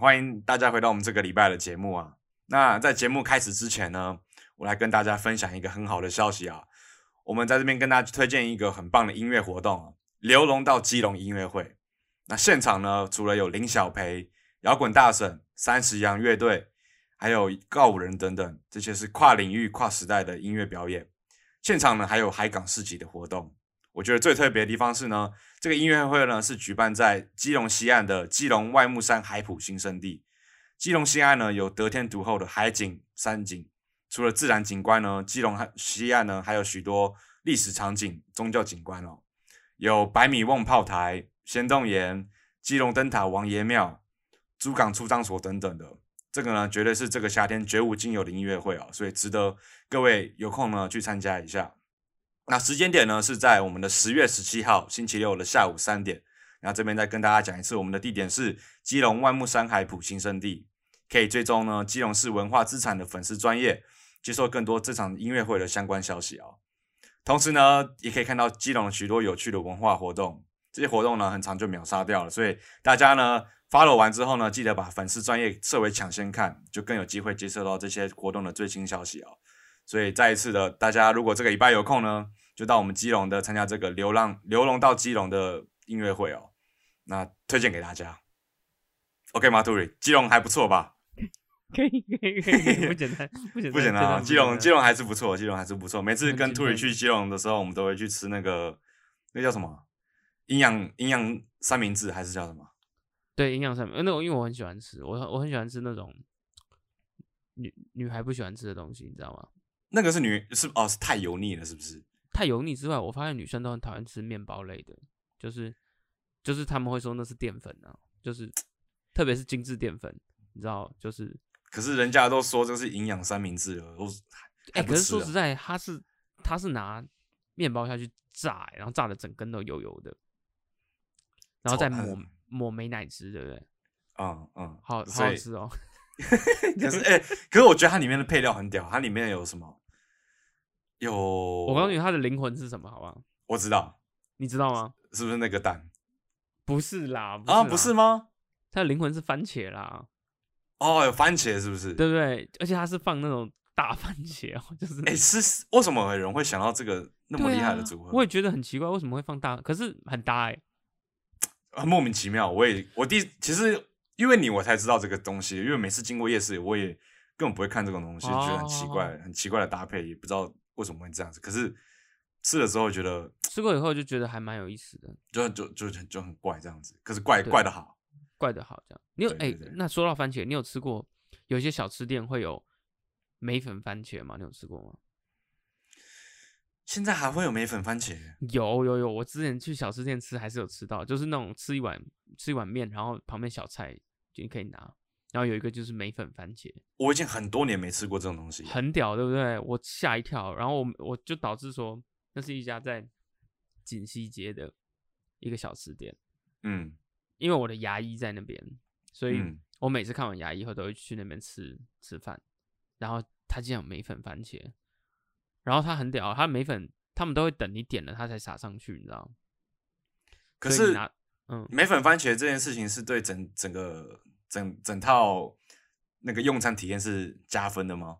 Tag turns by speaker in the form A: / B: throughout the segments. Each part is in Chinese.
A: 欢迎大家回到我们这个礼拜的节目啊。那在节目开始之前呢，我来跟大家分享一个很好的消息啊。我们在这边跟大家推荐一个很棒的音乐活动啊，刘龙到基隆音乐会。那现场呢，除了有林小培、摇滚大婶、三十羊乐队，还有告五人等等，这些是跨领域、跨时代的音乐表演。现场呢，还有海港市集的活动。我觉得最特别的地方是呢，这个音乐会呢是举办在基隆西岸的基隆外木山海埔新生地。基隆西岸呢有得天独厚的海景、山景，除了自然景观呢，基隆西岸呢还有许多历史场景、宗教景观哦，有百米瓮炮台、仙洞岩、基隆灯塔、王爷庙、珠港出张所等等的。这个呢绝对是这个夏天绝无仅有的音乐会哦，所以值得各位有空呢去参加一下。那时间点呢是在我们的十月十七号星期六的下午三点。然后这边再跟大家讲一次，我们的地点是基隆万木山海普新生地，可以追踪呢基隆市文化资产的粉丝专业，接受更多这场音乐会的相关消息哦。同时呢，也可以看到基隆许多有趣的文化活动，这些活动呢很长就秒杀掉了，所以大家呢 follow 完之后呢，记得把粉丝专业设为抢先看，就更有机会接受到这些活动的最新消息哦。所以再一次的，大家如果这个礼拜有空呢，就到我们基隆的参加这个流浪流龙到基隆的音乐会哦。那推荐给大家，OK 吗？杜瑞，基隆还不错吧？
B: 可以可以可以，不简单不简单
A: 不简单啊！基隆基隆还是不错，基隆还是不错。每次跟杜瑞去基隆的时候，我们都会去吃那个那叫什么营养营养三明治，还是叫什么？
B: 对，营养三明治。那我因为我很喜欢吃，我我很喜欢吃那种女女孩不喜欢吃的东西，你知道吗？
A: 那个是女是哦，是太油腻了，是不是？
B: 太油腻之外，我发现女生都很讨厌吃面包类的，就是就是他们会说那是淀粉啊，就是特别是精致淀粉，你知道，就是
A: 可是人家都说这是营养三明治了，都
B: 哎，可是说实在，他是他是拿面包下去炸，然后炸的整根都油油的，然后再抹抹美乃滋，对不对？
A: 嗯嗯，
B: 好好吃哦。
A: 可是哎，可是我觉得它里面的配料很屌，它里面有什么？有，我
B: 告诉你，它的灵魂是什么？好不好？
A: 我知道，
B: 你知道吗？
A: 是不是那个蛋？
B: 不是啦，
A: 啊，不是吗？
B: 它的灵魂是番茄啦。
A: 哦，有番茄是不是？
B: 对不对？而且它是放那种大番茄哦，就是
A: 哎，是为什么有人会想到这个那么厉害的组合？
B: 我也觉得很奇怪，为什么会放大？可是很搭哎，
A: 很莫名其妙。我也我第其实。因为你我才知道这个东西，因为每次经过夜市，我也根本不会看这种东西，觉得很奇怪，很奇怪的搭配，也不知道为什么会这样子。可是吃了之后觉得，
B: 吃过以后就觉得还蛮有意思的，
A: 就就就就很怪这样子。可是怪怪的好，
B: 怪的好这样。你有哎，那说到番茄，你有吃过有些小吃店会有梅粉番茄吗？你有吃过吗？
A: 现在还会有梅粉番茄？
B: 有有有，我之前去小吃店吃还是有吃到，就是那种吃一碗吃一碗面，然后旁边小菜。你可以拿，然后有一个就是梅粉番茄，
A: 我已经很多年没吃过这种东西，
B: 很屌，对不对？我吓一跳，然后我我就导致说，那是一家在锦溪街的一个小吃店，
A: 嗯，
B: 因为我的牙医在那边，所以我每次看完牙医后都会去那边吃吃饭，然后他竟然有梅粉番茄，然后他很屌，他梅粉他们都会等你点了他才撒上去，你知道？
A: 可是
B: 拿嗯，
A: 梅粉番茄这件事情是对整整个。整整套那个用餐体验是加分的吗？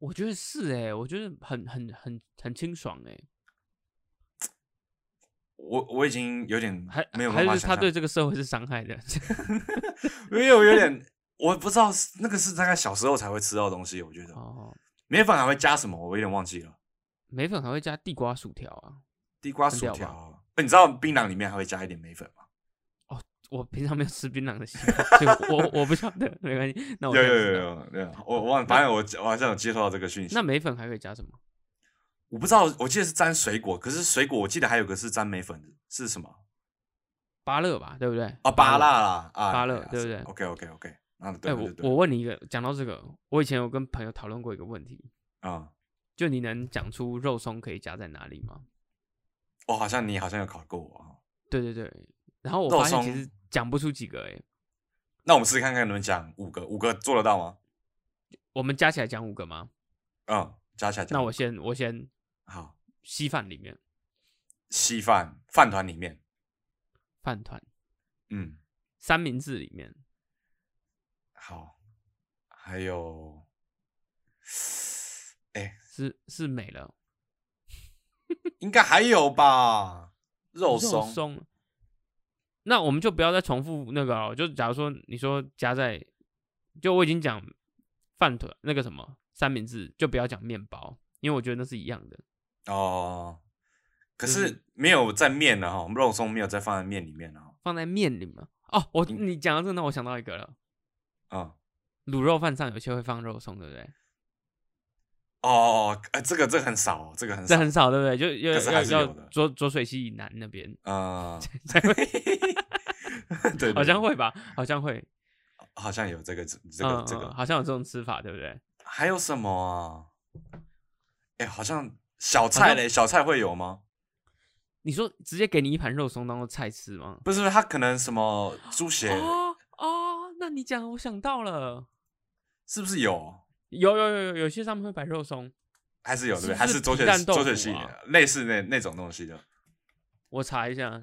B: 我觉得是哎，我觉得很很很很清爽哎。
A: 我我已经有点
B: 还
A: 没有
B: 还是他对这个社会是伤害的，
A: 因为我有点我不知道那个是大概小时候才会吃到的东西。我觉得
B: 哦，
A: 梅粉还会加什么？我有点忘记了。
B: 梅粉还会加地瓜薯条啊，
A: 地瓜薯条。你知道槟榔里面还会加一点梅粉吗？
B: 我平常没有吃槟榔的习惯，所以我我不晓得，没关系。那我
A: 有有有有有，我我反正我我好像有接收到这个讯息。
B: 那梅粉还可以加什么？
A: 我不知道，我记得是沾水果，可是水果我记得还有个是沾梅粉的，是什么？
B: 芭乐吧，对不对？
A: 啊，芭乐啦，啊，
B: 芭乐，对不对
A: ？OK OK OK，那，对对
B: 对。我我问你一个，讲到这个，我以前有跟朋友讨论过一个问题
A: 啊，
B: 就你能讲出肉松可以加在哪里吗？
A: 我好像你好像有考过我啊。
B: 对对对，然后我发现其实。讲不出几个哎，
A: 那我们试试看看能不能讲五个，五个做得到吗？
B: 我们加起来讲五个吗？
A: 嗯，加起来。
B: 那我先，我先。
A: 好，
B: 稀饭里面，
A: 稀饭饭团里面，
B: 饭团，
A: 嗯，
B: 三明治里面，
A: 好，还有，哎，
B: 是是没了，
A: 应该还有吧？肉
B: 松
A: 松。
B: 那我们就不要再重复那个了。就假如说你说夹在，就我已经讲饭团那个什么三明治，就不要讲面包，因为我觉得那是一样的。
A: 哦，可是没有在面的哈，肉松没有再放在面里面了，
B: 放在面里面。哦，我你讲到这个，那我想到一个了。
A: 啊，
B: 卤肉饭上有些会放肉松，对不对？
A: 哦，哎，这个这很少，这个很
B: 这很少，对不对？就要要要
A: 浊
B: 浊水溪以南那边
A: 啊，
B: 对，好像会吧，好像会，
A: 好像有这个这个这个，
B: 好像有这种吃法，对不对？
A: 还有什么啊？哎，好像小菜嘞，小菜会有吗？
B: 你说直接给你一盘肉松当做菜吃吗？
A: 不是，他可能什么猪血
B: 哦哦，那你讲，我想到了，
A: 是不是有？
B: 有有有有，有些上面会摆肉松，
A: 还是有对不对？还是左水左水系类似那那种东西的。
B: 我查一下，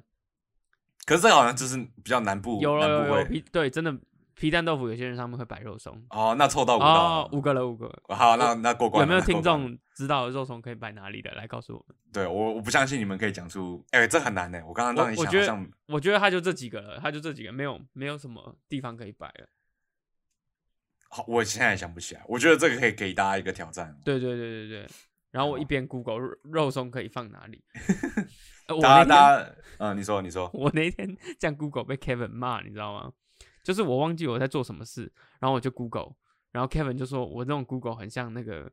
A: 可是这个好像就是比较南部，
B: 有了有有皮对，真的皮蛋豆腐，有些人上面会摆肉松。
A: 哦，那凑到五道，
B: 五个了五个。
A: 好，那那过关。
B: 有没有听众知道肉松可以摆哪里的？来告诉我们。
A: 对我我不相信你们可以讲出，哎，这很难呢。我刚刚让你想，
B: 我觉得他就这几个了，他就这几个，没有没有什么地方可以摆了。
A: 好，我现在想不起来。我觉得这个可以给大家一个挑战。
B: 对对对对对。然后我一边 Google 肉松可以放哪里。
A: 大家大家，嗯，你说你说。
B: 我那天这样 Google 被 Kevin 骂，你知道吗？就是我忘记我在做什么事，然后我就 Google，然后 Kevin 就说我那种 Google 很像那个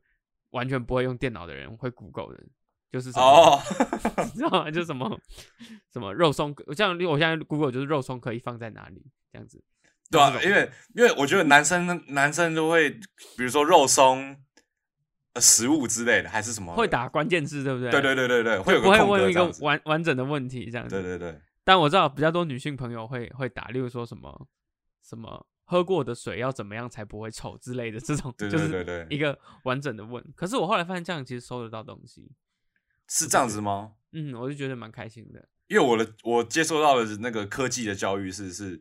B: 完全不会用电脑的人会 Google 的，就是什么，你知道吗？就什么什么肉松，像我现在 Google 就是肉松可以放在哪里这样子。
A: 对啊，因为因为我觉得男生男生都会，比如说肉松、食物之类的，还是什么
B: 会打关键字，对不对？
A: 对对对对对，会有
B: 不会问一个完完整的问题这样子？
A: 对对对。
B: 但我知道比较多女性朋友会会打，例如说什么什么喝过的水要怎么样才不会臭之类的 这种，就是一个完整的问。可是我后来发现这样其实收得到东西，
A: 是这样子吗？
B: 嗯，我就觉得蛮开心的，
A: 因为我的我接受到的那个科技的教育是是。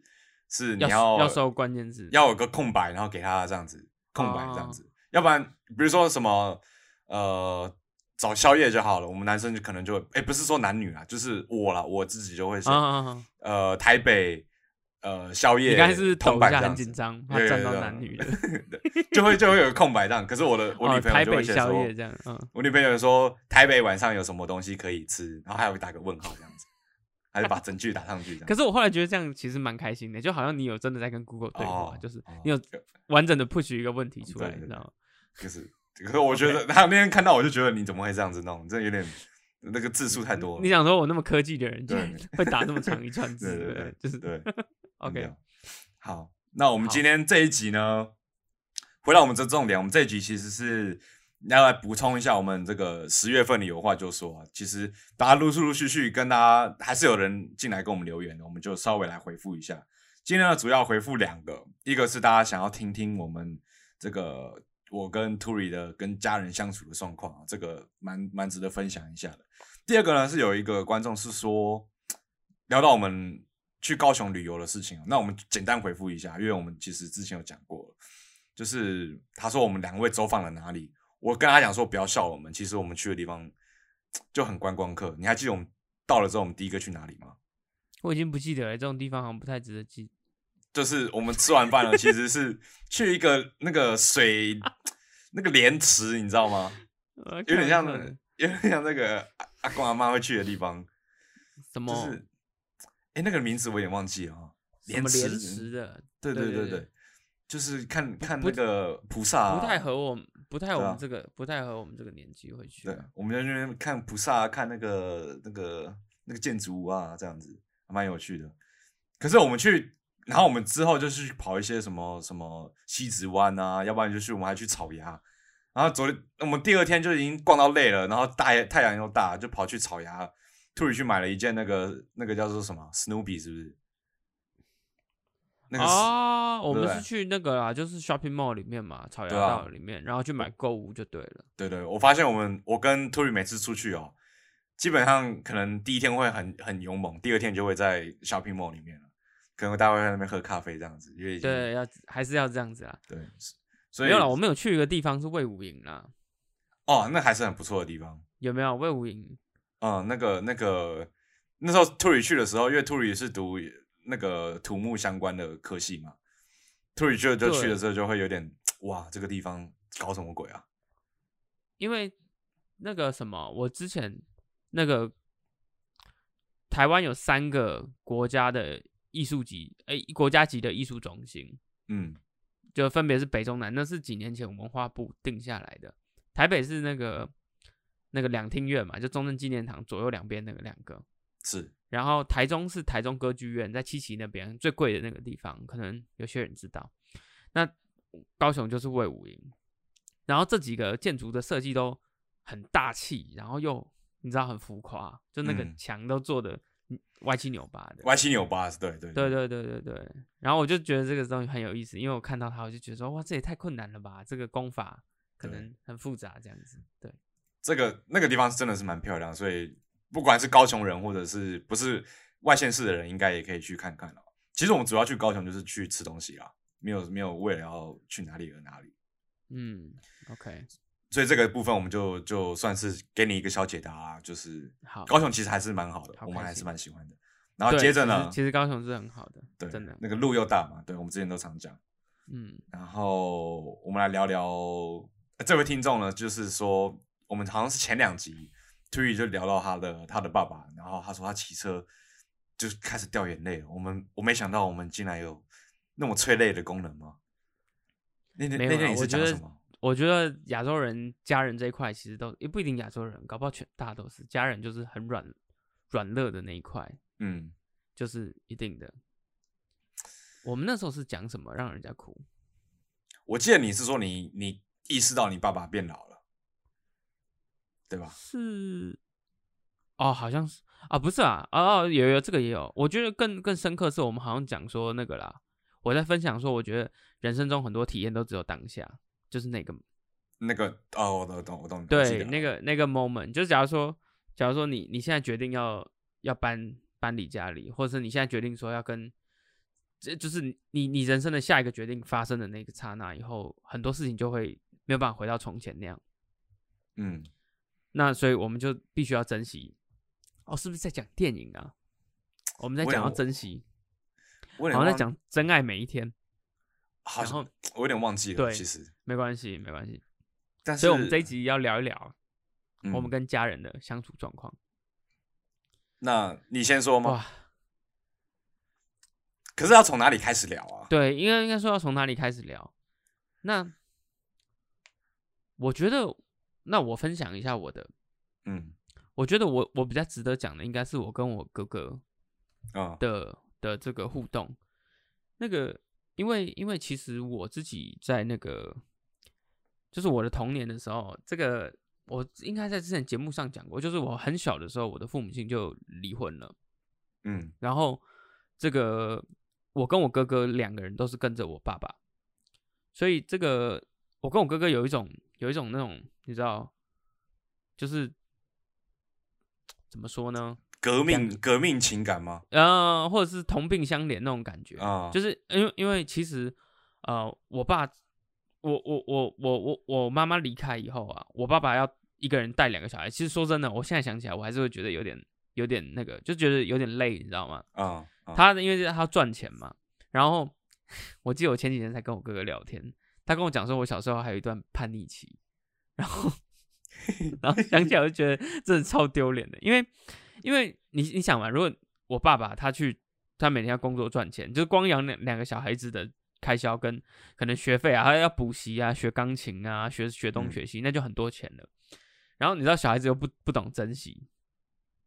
A: 是你
B: 要
A: 要
B: 搜关键字，
A: 要有个空白，然后给他这样子空白这样子，要不然比如说什么呃找宵夜就好了，我们男生就可能就哎不是说男女啊，就是我啦，我自己就会说呃台北呃宵夜，
B: 你刚是头一下很紧张，怕站到男女的，
A: 就会就会有个空白这样。可是我的我女朋友就会写说，我女朋友说台北晚上有什么东西可以吃，然后还会打个问号这样子。还是把整句打上去。
B: 可是我后来觉得这样其实蛮开心的，就好像你有真的在跟 Google 对话，就是你有完整的 push 一个问题出来，你知道吗？
A: 就是，可是我觉得他那天看到我就觉得你怎么会这样子弄？这有点那个字数太多。
B: 你想说我那么科技的人，会打那么长一串 字？
A: 对对，
B: 就是
A: 对。
B: OK，
A: 好，那我们今天这一集呢，回到我们这重点，我们这一集其实是。要来补充一下，我们这个十月份的有话就说啊，其实大家陆陆续续跟大家还是有人进来跟我们留言的，我们就稍微来回复一下。今天呢，主要回复两个，一个是大家想要听听我们这个我跟 Turi 的跟家人相处的状况啊，这个蛮蛮值得分享一下的。第二个呢，是有一个观众是说聊到我们去高雄旅游的事情，那我们简单回复一下，因为我们其实之前有讲过，就是他说我们两位走访了哪里。我跟他讲说不要笑我们，其实我们去的地方就很观光客。你还记得我们到了之后，我们第一个去哪里吗？
B: 我已经不记得了，这种地方好像不太值得记。
A: 就是我们吃完饭了，其实是 去一个那个水那个莲池，你知道吗？有点像，有点像那个阿公阿妈会去的地方。
B: 什么？
A: 就是哎，那个名字我有点忘记了。
B: 莲池的，
A: 对对对对，就是看看那个菩萨，
B: 不太合我。不太我们这个不太合我们这个年纪会去。
A: 对，我们在那边看菩萨，看那个那个那个建筑物啊，这样子蛮有趣的。可是我们去，然后我们之后就是跑一些什么什么西子湾啊，要不然就是我们还去草芽。然后昨天我们第二天就已经逛到累了，然后大太阳又大，就跑去草芽，突然去买了一件那个那个叫做什么 Snoopy 是不是？
B: 啊，我们是去那个啦，就是 shopping mall 里面嘛，草芽道里面，然后去买购物就对了。
A: 对对，我发现我们我跟 Tory 每次出去哦，基本上可能第一天会很很勇猛，第二天就会在 shopping mall 里面了。可能大家会在那边喝咖啡这样子，因为
B: 对，要还是要这样子啊。
A: 对，所以
B: 没有了，我们有去一个地方是魏武营啦。
A: 哦，那还是很不错的地方。
B: 有没有魏武营？
A: 嗯，那个那个那时候兔里去的时候，因为兔里是读那个土木相关的科系嘛，兔里去就去的时候就会有点哇，这个地方搞什么鬼啊？
B: 因为那个什么，我之前那个台湾有三个国家的艺术级，哎，国家级的艺术中心，
A: 嗯，
B: 就分别是北中南，那是几年前文化部定下来的。台北是那个那个两厅院嘛，就中正纪念堂左右两边那个两个
A: 是，
B: 然后台中是台中歌剧院，在七期那边最贵的那个地方，可能有些人知道。那高雄就是魏武营。然后这几个建筑的设计都很大气，然后又你知道很浮夸，就那个墙都做的歪七扭八的。
A: 歪七扭八是对对
B: 对对对对对。然后我就觉得这个东西很有意思，因为我看到它，我就觉得说哇，这也太困难了吧，这个功法可能很复杂这样子。对，
A: 这个那个地方真的是蛮漂亮，所以不管是高雄人或者是不是外县市的人，应该也可以去看看了。其实我们主要去高雄就是去吃东西啦，没有没有为了要去哪里而哪里。
B: 嗯，OK，
A: 所以这个部分我们就就算是给你一个小解答啦，就是高雄其实还是蛮好的，我们还是蛮喜欢的。然后接着呢，
B: 其实高雄是很好的，
A: 对，
B: 真的
A: 那个路又大嘛，对我们之前都常讲。
B: 嗯，
A: 然后我们来聊聊这位听众呢，就是说我们好像是前两集 t u y 就聊到他的他的爸爸，然后他说他骑车就开始掉眼泪。我们我没想到我们竟然有那么催泪的功能吗？那天那天你是讲什么？
B: 我觉得亚洲人家人这一块其实都也不一定亚洲人，搞不好全大家都是家人，就是很软软弱的那一块，
A: 嗯，
B: 就是一定的。我们那时候是讲什么让人家哭？
A: 我记得你是说你你意识到你爸爸变老了，对吧？
B: 是哦，好像是啊，不是啊，哦，有有这个也有。我觉得更更深刻是我们好像讲说那个啦。我在分享说，我觉得人生中很多体验都只有当下，就是那个
A: 那个哦，我懂，我懂我懂。
B: 对，那个那个 moment，就是假如说，假如说你你现在决定要要搬搬离家里，或者是你现在决定说要跟，这就是你你人生的下一个决定发生的那个刹那以后，很多事情就会没有办法回到从前那样。
A: 嗯，
B: 那所以我们就必须要珍惜。哦，是不是在讲电影啊？我们在讲要珍惜。好像在讲真爱每一天，
A: 好像我有点忘记了。对，其实
B: 没关系，没关系。
A: 但是，
B: 所以我们这一集要聊一聊我们跟家人的相处状况。
A: 那你先说吗？可是要从哪里开始聊啊？
B: 对，应该应该说要从哪里开始聊。那我觉得，那我分享一下我的。
A: 嗯，
B: 我觉得我我比较值得讲的，应该是我跟我哥哥
A: 啊。
B: 的。的这个互动，那个，因为因为其实我自己在那个，就是我的童年的时候，这个我应该在之前节目上讲过，就是我很小的时候，我的父母亲就离婚了，
A: 嗯，
B: 然后这个我跟我哥哥两个人都是跟着我爸爸，所以这个我跟我哥哥有一种有一种那种你知道，就是怎么说呢？
A: 革命革命情感吗？
B: 呃，或者是同病相怜那种感觉
A: 啊，
B: 就是因为因为其实呃，我爸，我我我我我我妈妈离开以后啊，我爸爸要一个人带两个小孩。其实说真的，我现在想起来，我还是会觉得有点有点那个，就觉得有点累，你知道吗？
A: 啊，
B: 他因为他赚钱嘛，然后 我记得我前几天才跟我哥哥聊天，他跟我讲说，我小时候还有一段叛逆期，然后 然后想起来我就觉得真的超丢脸的，因为。因为你你想嘛，如果我爸爸他去，他每天要工作赚钱，就是光养两两个小孩子的开销跟可能学费啊，还要补习啊，学钢琴啊，学学东学西，那就很多钱了。然后你知道小孩子又不不懂珍惜，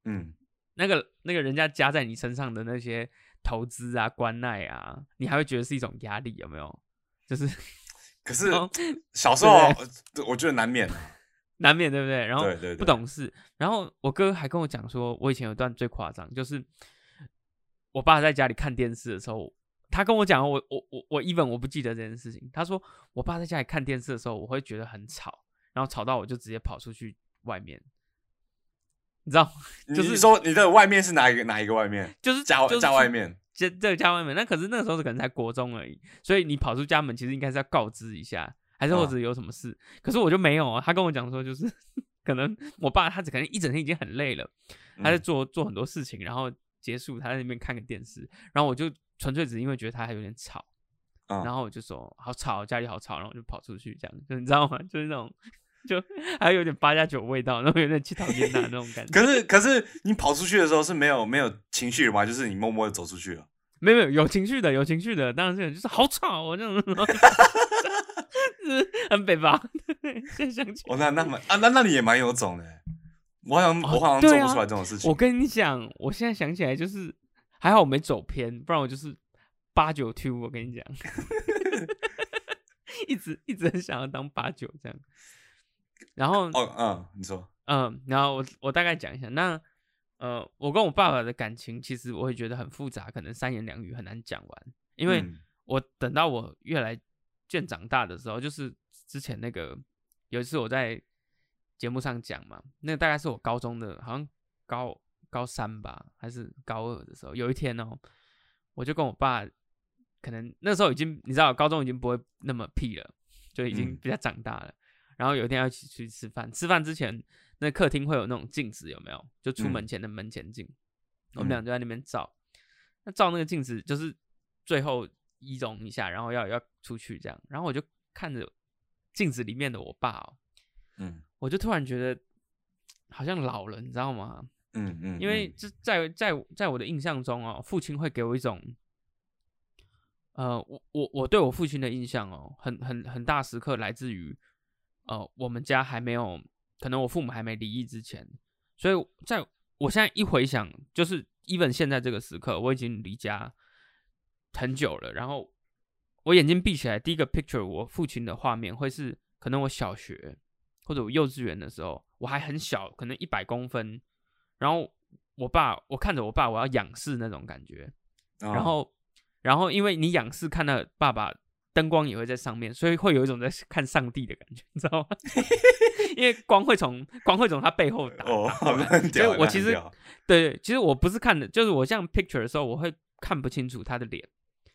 A: 嗯，
B: 那个那个人家加在你身上的那些投资啊、关爱啊，你还会觉得是一种压力，有没有？就是，
A: 可是小时候我觉得难免啊。
B: 难免对不对？然后不懂事，
A: 然
B: 后我哥还跟我讲说，我以前有段最夸张，就是我爸在家里看电视的时候，他跟我讲，我我我我 even 我不记得这件事情。他说我爸在家里看电视的时候，我会觉得很吵，然后吵到我就直接跑出去外面。你知道？
A: 就是说你的外面是哪一个哪一个外面？
B: 就是
A: 家家外面，
B: 这这个家外面。那可是那个时候可能才国中而已，所以你跑出家门，其实应该是要告知一下，还是或者有什么事？可是我就没有啊。他跟我讲说，就是 可能我爸他只可能一整天已经很累了，他在做做很多事情，然后结束他在那边看个电视，然后我就纯粹只是因为觉得他还有点吵。然后我就说好吵，家里好吵，然后我就跑出去，这样就你知道吗？就是那种，就还有点八加九味道，然后有点去讨厌他那种感觉。
A: 可是可是你跑出去的时候是没有没有情绪的吗？就是你默默的走出去了？
B: 没有没有有情绪的，有情绪的，当然是就是好吵哦，这样子，是很北方。现在想起，
A: 哦，那那蛮啊，那那你也蛮有种的。我好像我好像做不出来这种事情。
B: 我跟你讲，我现在想起来就是还好我没走偏，不然我就是。八九 two，我跟你讲，一直一直很想要当八九这样。然后，
A: 哦，嗯，你说，
B: 嗯，然后我我大概讲一下，那呃，我跟我爸爸的感情，其实我会觉得很复杂，可能三言两语很难讲完。因为我等到我越来渐长大的时候，就是之前那个有一次我在节目上讲嘛，那个大概是我高中的，好像高高三吧，还是高二的时候，有一天哦，我就跟我爸。可能那时候已经，你知道，高中已经不会那么屁了，就已经比较长大了。然后有一天要一起去吃饭，吃饭之前，那客厅会有那种镜子，有没有？就出门前的门前镜，我们俩就在那边照。那照那个镜子，就是最后仪容一下，然后要要出去这样。然后我就看着镜子里面的我爸，哦，嗯，我就突然觉得好像老了，你知道吗？嗯嗯，因为这在在在我的印象中哦，父亲会给我一种。呃，我我我对我父亲的印象哦，很很很大时刻来自于，呃，我们家还没有，可能我父母还没离异之前，所以在我现在一回想，就是 even 现在这个时刻，我已经离家很久了，然后我眼睛闭起来，第一个 picture 我父亲的画面会是，可能我小学或者我幼稚园的时候，我还很小，可能一百公分，然后我爸，我看着我爸，我要仰视那种感觉，然后。然后，因为你仰视看到爸爸，灯光也会在上面，所以会有一种在看上帝的感觉，你知道吗？因为光会从光会从他背后打，所以，我其实对，其实我不是看的，就是我像 picture 的时候，我会看不清楚他的脸，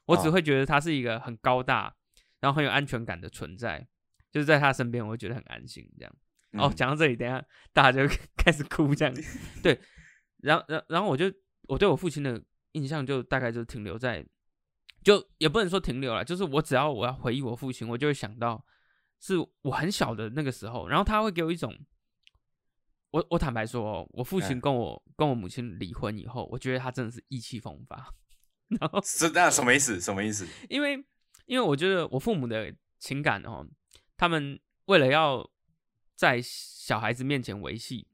B: 我只会觉得他是一个很高大，然后很有安全感的存在，就是在他身边，我会觉得很安心。这样，哦，讲到这里，等下大家就开始哭，这样，对，然后，然然后我就我对我父亲的印象就大概就停留在。就也不能说停留了，就是我只要我要回忆我父亲，我就会想到是我很小的那个时候，然后他会给我一种，我我坦白说，我父亲跟我跟我母亲离婚以后，我觉得他真的是意气风发。然后
A: 是那什么意思？什么意思？
B: 因为因为我觉得我父母的情感哦，他们为了要在小孩子面前维系，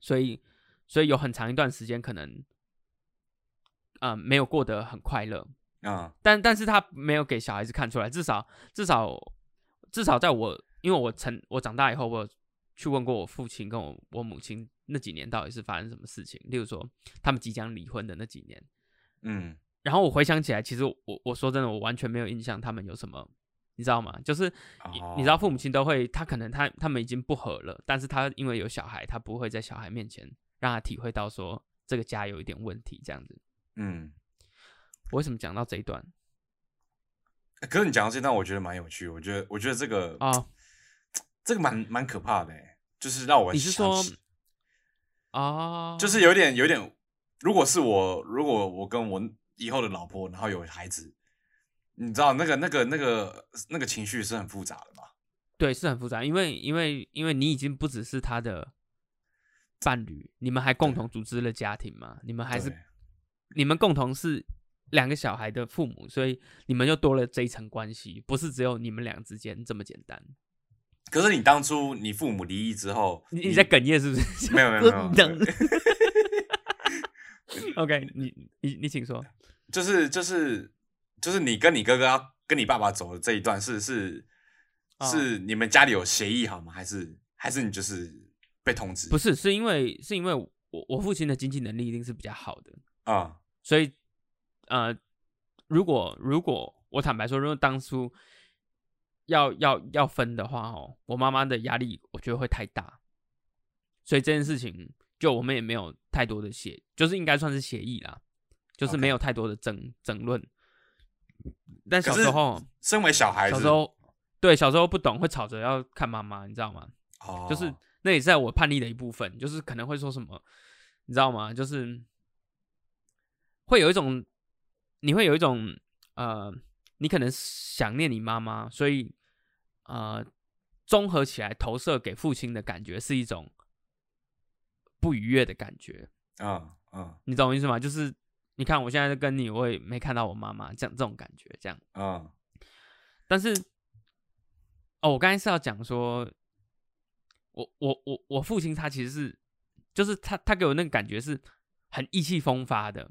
B: 所以所以有很长一段时间可能啊没有过得很快乐。啊，但但是他没有给小孩子看出来，至少至少至少在我，因为我成我长大以后，我去问过我父亲跟我我母亲那几年到底是发生什么事情，例如说他们即将离婚的那几年，嗯，然后我回想起来，其实我我说真的，我完全没有印象他们有什么，你知道吗？就是你知道父母亲都会，他可能他他们已经不和了，但是他因为有小孩，他不会在小孩面前让他体会到说这个家有一点问题这样子，嗯。我为什么讲到这一段？
A: 可是你讲到这段，我觉得蛮有趣。我觉得，我觉得这个啊，这个蛮蛮可怕的，就是让我
B: 你是说啊，
A: 就是有点有点，如果是我，如果我跟我以后的老婆，然后有孩子，你知道那个那个那个那个情绪是很复杂的吧？
B: 对，是很复杂，因为因为因为你已经不只是他的伴侣，你们还共同组织了家庭嘛？你们还是你们共同是。两个小孩的父母，所以你们又多了这一层关系，不是只有你们俩之间这么简单。
A: 可是你当初你父母离异之后，
B: 你在哽咽是不是？
A: 没有没有没有。
B: OK，你你你请说。
A: 就是就是就是你跟你哥哥要跟你爸爸走的这一段，是是是你们家里有协议好吗？还是还是你就是被通知？
B: 不是，是因为是因为我我父亲的经济能力一定是比较好的啊，所以。呃，如果如果我坦白说，如果当初要要要分的话，哦，我妈妈的压力我觉得会太大，所以这件事情就就我们也没有太多的协，就是应该算是协议啦，就是没有太多的争争论。但小时候，
A: 身为小孩子，
B: 小时候对小时候不懂，会吵着要看妈妈，你知道吗？
A: 哦，
B: 就是那也是在我叛逆的一部分，就是可能会说什么，你知道吗？就是会有一种，你会有一种呃，你可能想念你妈妈，所以呃，综合起来投射给父亲的感觉是一种不愉悦的感觉。
A: 啊啊，
B: 你懂我意思吗？就是。你看，我现在在跟你，我也没看到我妈妈，这样这种感觉，这样。
A: 啊。
B: 但是，哦，我刚才是要讲说，我我我我父亲他其实是，就是他他给我那个感觉是很意气风发的。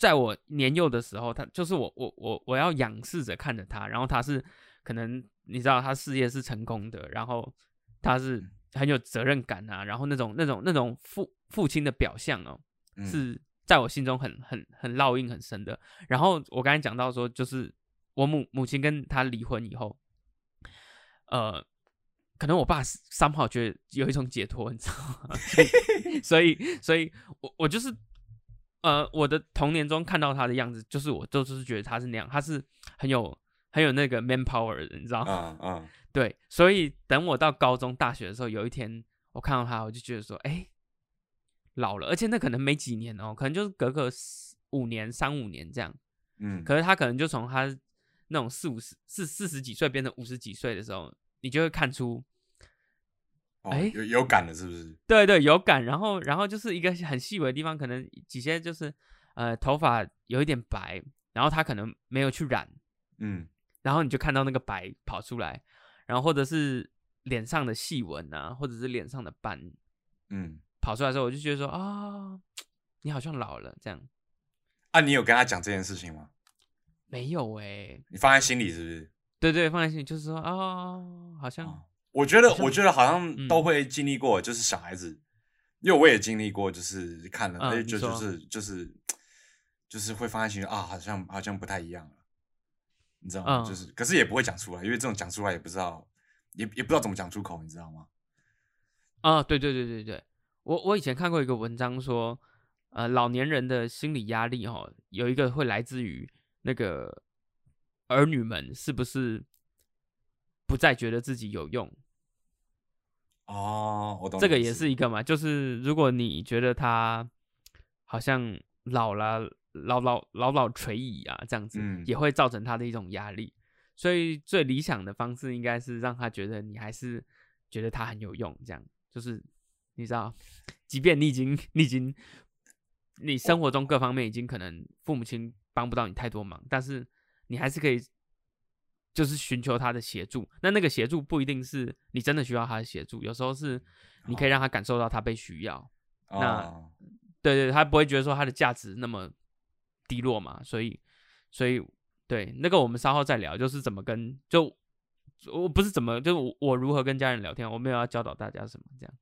B: 在我年幼的时候，他就是我我我我要仰视着看着他，然后他是可能你知道他事业是成功的，然后他是很有责任感啊，然后那种那种那种父父亲的表象哦，是。在我心中很很很烙印很深的。然后我刚才讲到说，就是我母母亲跟他离婚以后，呃，可能我爸三炮觉得有一种解脱，你知道吗？所以，所以我我就是呃，我的童年中看到他的样子，就是我就是觉得他是那样，他是很有很有那个 man power 的，你知道
A: 吗？嗯嗯。
B: 对，所以等我到高中、大学的时候，有一天我看到他，我就觉得说，哎。老了，而且那可能没几年哦，可能就是隔个五年、三五年这样。
A: 嗯，
B: 可是他可能就从他那种四五十、四四十几岁变成五十几岁的时候，你就会看出，
A: 哎，有有感的，是不是？
B: 对对，有感。然后，然后就是一个很细微的地方，可能几些就是呃，头发有一点白，然后他可能没有去染，
A: 嗯，
B: 然后你就看到那个白跑出来，然后或者是脸上的细纹啊，或者是脸上的斑，
A: 嗯。
B: 跑出来的时候，我就觉得说啊，你好像老了这样。
A: 啊，你有跟他讲这件事情吗？
B: 没有哎。
A: 你放在心里是不是？
B: 对对，放在心里，就是说啊，好像。
A: 我觉得，我觉得好像都会经历过，就是小孩子，因为我也经历过，就是看了，哎，就就是就是就是会放在心里啊，好像好像不太一样了，你知道吗？就是，可是也不会讲出来，因为这种讲出来也不知道，也也不知道怎么讲出口，你知道吗？
B: 啊，对对对对对。我我以前看过一个文章说，呃，老年人的心理压力哈，有一个会来自于那个儿女们是不是不再觉得自己有用？
A: 哦，我懂。
B: 这个也是一个嘛，就是如果你觉得他好像老了，老老老老垂矣啊，这样子，也会造成他的一种压力。所以最理想的方式应该是让他觉得你还是觉得他很有用，这样就是。你知道，即便你已经、你已经、你生活中各方面已经可能父母亲帮不到你太多忙，但是你还是可以，就是寻求他的协助。那那个协助不一定是你真的需要他的协助，有时候是你可以让他感受到他被需要。那对对，他不会觉得说他的价值那么低落嘛？所以，所以对那个我们稍后再聊，就是怎么跟就我不是怎么就我我如何跟家人聊天，我没有要教导大家什么这样。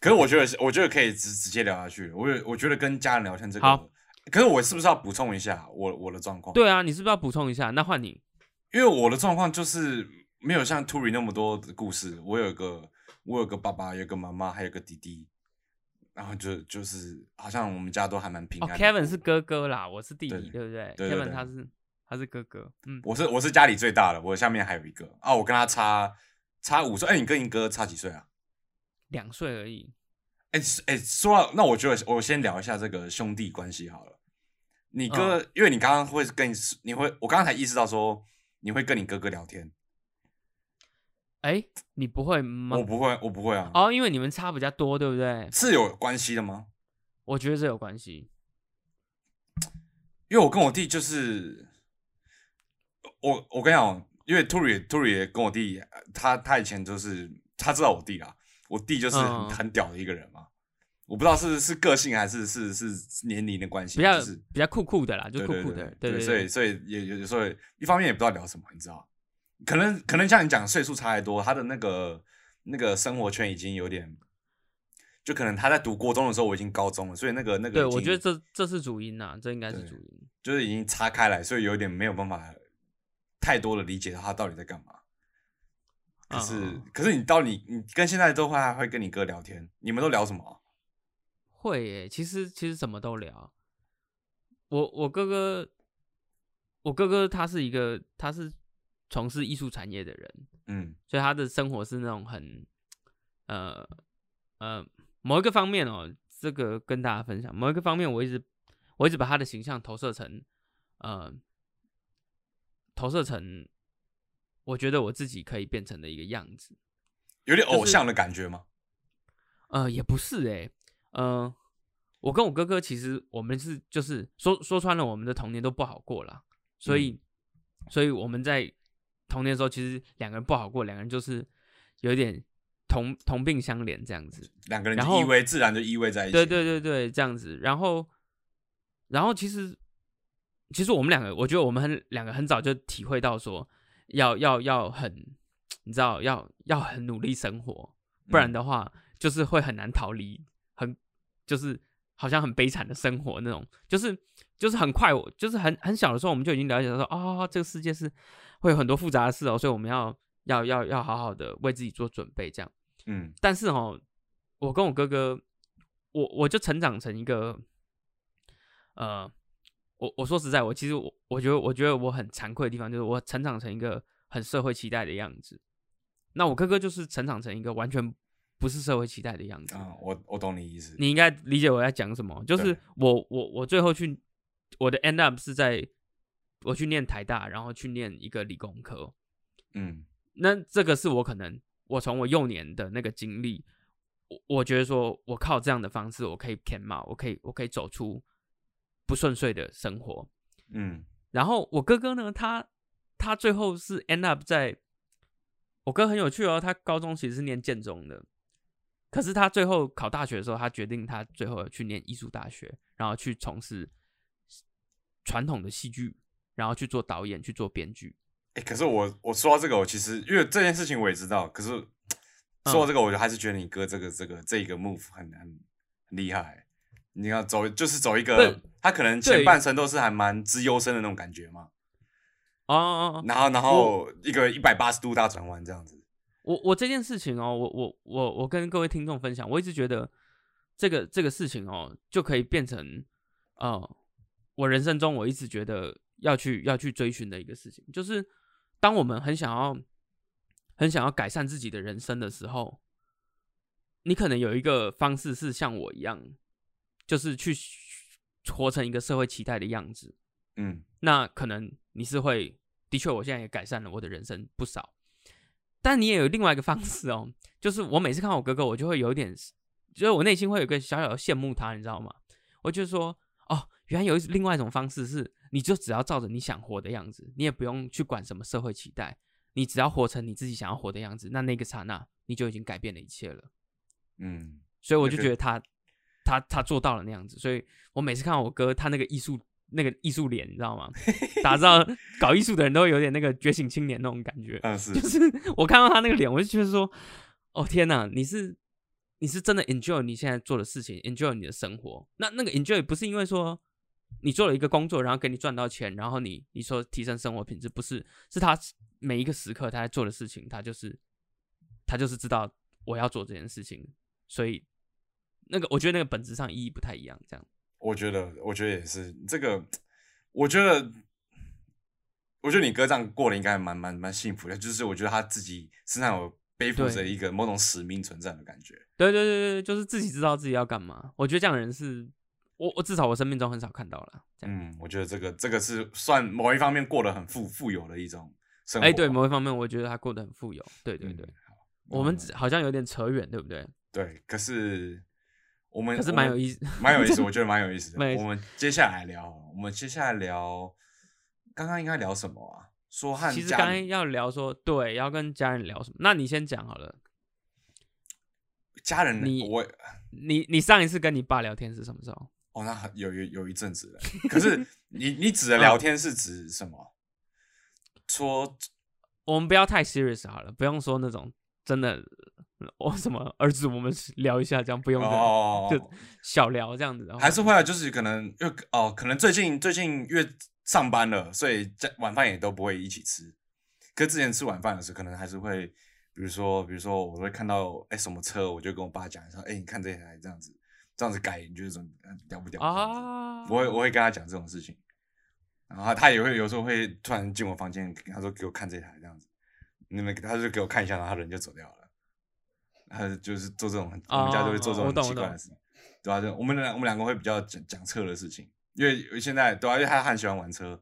A: 可是我觉得，我觉得可以直直接聊下去。我我觉得跟家人聊天这个，好。可是我是不是要补充一下我我的状况？
B: 对啊，你是不是要补充一下？那换你，
A: 因为我的状况就是没有像 Turi 那么多的故事。我有个我有个爸爸，有个妈妈，还有个弟弟。然后就就是好像我们家都还蛮平安。
B: Kevin 是哥哥啦，我是弟弟，对不对？Kevin 他是他是哥哥，嗯，
A: 我是我是家里最大的，我下面还有一个啊，我跟他差差五岁。哎，你跟你哥差几岁啊？
B: 两岁而已。
A: 哎哎，说到那，我觉得我先聊一下这个兄弟关系好了。你哥，因为你刚刚会跟你，你会，我刚刚才意识到说你会跟你哥哥聊天。
B: 哎，你不会吗？
A: 我不会，我不会啊。
B: 哦，因为你们差比较多，对不对？
A: 是有关系的吗？
B: 我觉得这有关系。
A: 因为我跟我弟就是，我我跟你讲，因为 Turi Turi 跟我弟，他他以前就是他知道我弟啊。我弟就是很很屌的一个人嘛，我不知道是是个性还是是是年龄的关系，
B: 比较
A: 是
B: 比较酷酷的啦，就酷酷的，对对，
A: 所以所以也有时候一方面也不知道聊什么，你知道，可能可能像你讲岁数差太多，他的那个那个生活圈已经有点，就可能他在读国中的时候我已经高中了，所以那个那个，
B: 对我觉得这这是主因呐，这应该是主因，
A: 就是已经拆开来，所以有点没有办法太多的理解他到底在干嘛。可是，可是你到你你跟现在都会还会跟你哥聊天，你们都聊什么？
B: 会耶，其实其实什么都聊。我我哥哥，我哥哥他是一个他是从事艺术产业的人，
A: 嗯，
B: 所以他的生活是那种很呃呃某一个方面哦，这个跟大家分享某一个方面，我一直我一直把他的形象投射成呃投射成我觉得我自己可以变成的一个样子，
A: 有点偶像的感觉吗？
B: 呃，也不是哎，嗯。我跟我哥哥其实我们是就是说说穿了，我们的童年都不好过了，所以所以我们在童年的时候，其实两个人不好过，两个人就是有一点同同病相怜这样子，
A: 两个人就依偎自然就依偎在一起，
B: 对对对对，这样子。然后然后其实其实我们两个，我觉得我们很两个很早就体会到说，要要要很你知道要要很努力生活，不然的话就是会很难逃离，很就是。好像很悲惨的生活那种，就是就是很快，我就是很很小的时候，我们就已经了解到说，哦，这个世界是会有很多复杂的事哦，所以我们要要要要好好的为自己做准备，这样。
A: 嗯，
B: 但是哦，我跟我哥哥，我我就成长成一个，呃，我我说实在，我其实我我觉得我觉得我很惭愧的地方，就是我成长成一个很社会期待的样子。那我哥哥就是成长成一个完全。不是社会期待的样子
A: 啊，我我懂你意思。
B: 你应该理解我在讲什么，就是我我我最后去我的 end up 是在我去念台大，然后去念一个理工科。
A: 嗯，
B: 那这个是我可能我从我幼年的那个经历，我我觉得说我靠这样的方式，我可以填满，我可以我可以走出不顺遂的生活。
A: 嗯，
B: 然后我哥哥呢，他他最后是 end up 在，我哥很有趣哦，他高中其实是念建中的。可是他最后考大学的时候，他决定他最后去念艺术大学，然后去从事传统的戏剧，然后去做导演，去做编剧。
A: 哎，可是我我说到这个，我其实因为这件事情我也知道，可是说到这个，我就还是觉得你哥这个这个这个 move 很很很厉害。你要走就是走一个，他可能前半生都是还蛮资优生的那种感觉嘛。
B: 哦。
A: 然后然后一个一百八十度大转弯这样子。
B: 我我这件事情哦，我我我我跟各位听众分享，我一直觉得这个这个事情哦，就可以变成呃，我人生中我一直觉得要去要去追寻的一个事情，就是当我们很想要很想要改善自己的人生的时候，你可能有一个方式是像我一样，就是去活成一个社会期待的样子，
A: 嗯，
B: 那可能你是会的确，我现在也改善了我的人生不少。但你也有另外一个方式哦，就是我每次看我哥哥，我就会有点，就是我内心会有个小小的羡慕他，你知道吗？我就说，哦，原来有另外一种方式，是你就只要照着你想活的样子，你也不用去管什么社会期待，你只要活成你自己想要活的样子，那那个刹那你就已经改变了一切了。
A: 嗯，
B: 所以我就觉得他，他他做到了那样子，所以我每次看到我哥他那个艺术。那个艺术脸，你知道吗？打造搞艺术的人都有点那个觉醒青年那种感觉。
A: 嗯，是。
B: 就是我看到他那个脸，我就觉得说，哦天哪，你是你是真的 enjoy 你现在做的事情，enjoy 你的生活。那那个 enjoy 不是因为说你做了一个工作，然后给你赚到钱，然后你你说提升生活品质，不是，是他每一个时刻他在做的事情，他就是他就是知道我要做这件事情，所以那个我觉得那个本质上意义不太一样，这样。
A: 我觉得，我觉得也是这个。我觉得，我觉得你哥这样过得应该蛮蛮蛮幸福的。就是我觉得他自己身上有背负着一个某种使命存在的感觉。
B: 对对对对，就是自己知道自己要干嘛。我觉得这样的人是我我至少我生命中很少看到了。
A: 嗯，我觉得这个这个是算某一方面过得很富富有的一种生活。哎，
B: 对，某一方面我觉得他过得很富有。对对对，我们好像有点扯远，对不对？
A: 对，可是。我们
B: 可是蛮有意思，
A: 蛮有意思，我觉得蛮有意思的。我们接下来聊，我们接下来聊，刚刚应该聊什么啊？说和
B: 其实刚刚要聊说，对，要跟家人聊什么？那你先讲好了。
A: 家人，
B: 你
A: 我
B: 你你上一次跟你爸聊天是什么时候？
A: 哦，那有有有一阵子了。可是 你你指的聊天是指什么？说
B: 我们不要太 serious 好了，不用说那种真的。我什么儿子，我们聊一下，这样不用
A: 哦，
B: 就小聊这样子。
A: 还是会啊，就是可能又哦，可能最近最近越上班了，所以在晚饭也都不会一起吃。可之前吃晚饭的时候，可能还是会，比如说比如说我会看到哎什么车，我就跟我爸讲说，哎你看这台这样子，这样子改，你觉得怎么屌不屌啊？我会我会跟他讲这种事情，然后他也会有时候会突然进我房间，他说给我看这台这样子，你们他就给我看一下，然后他人就走掉了。他就是做这种，我们家就会做这种奇怪的事，对吧？就我们两我们两个会比较讲讲车的事情，因为现在对啊，因为他很喜欢玩车。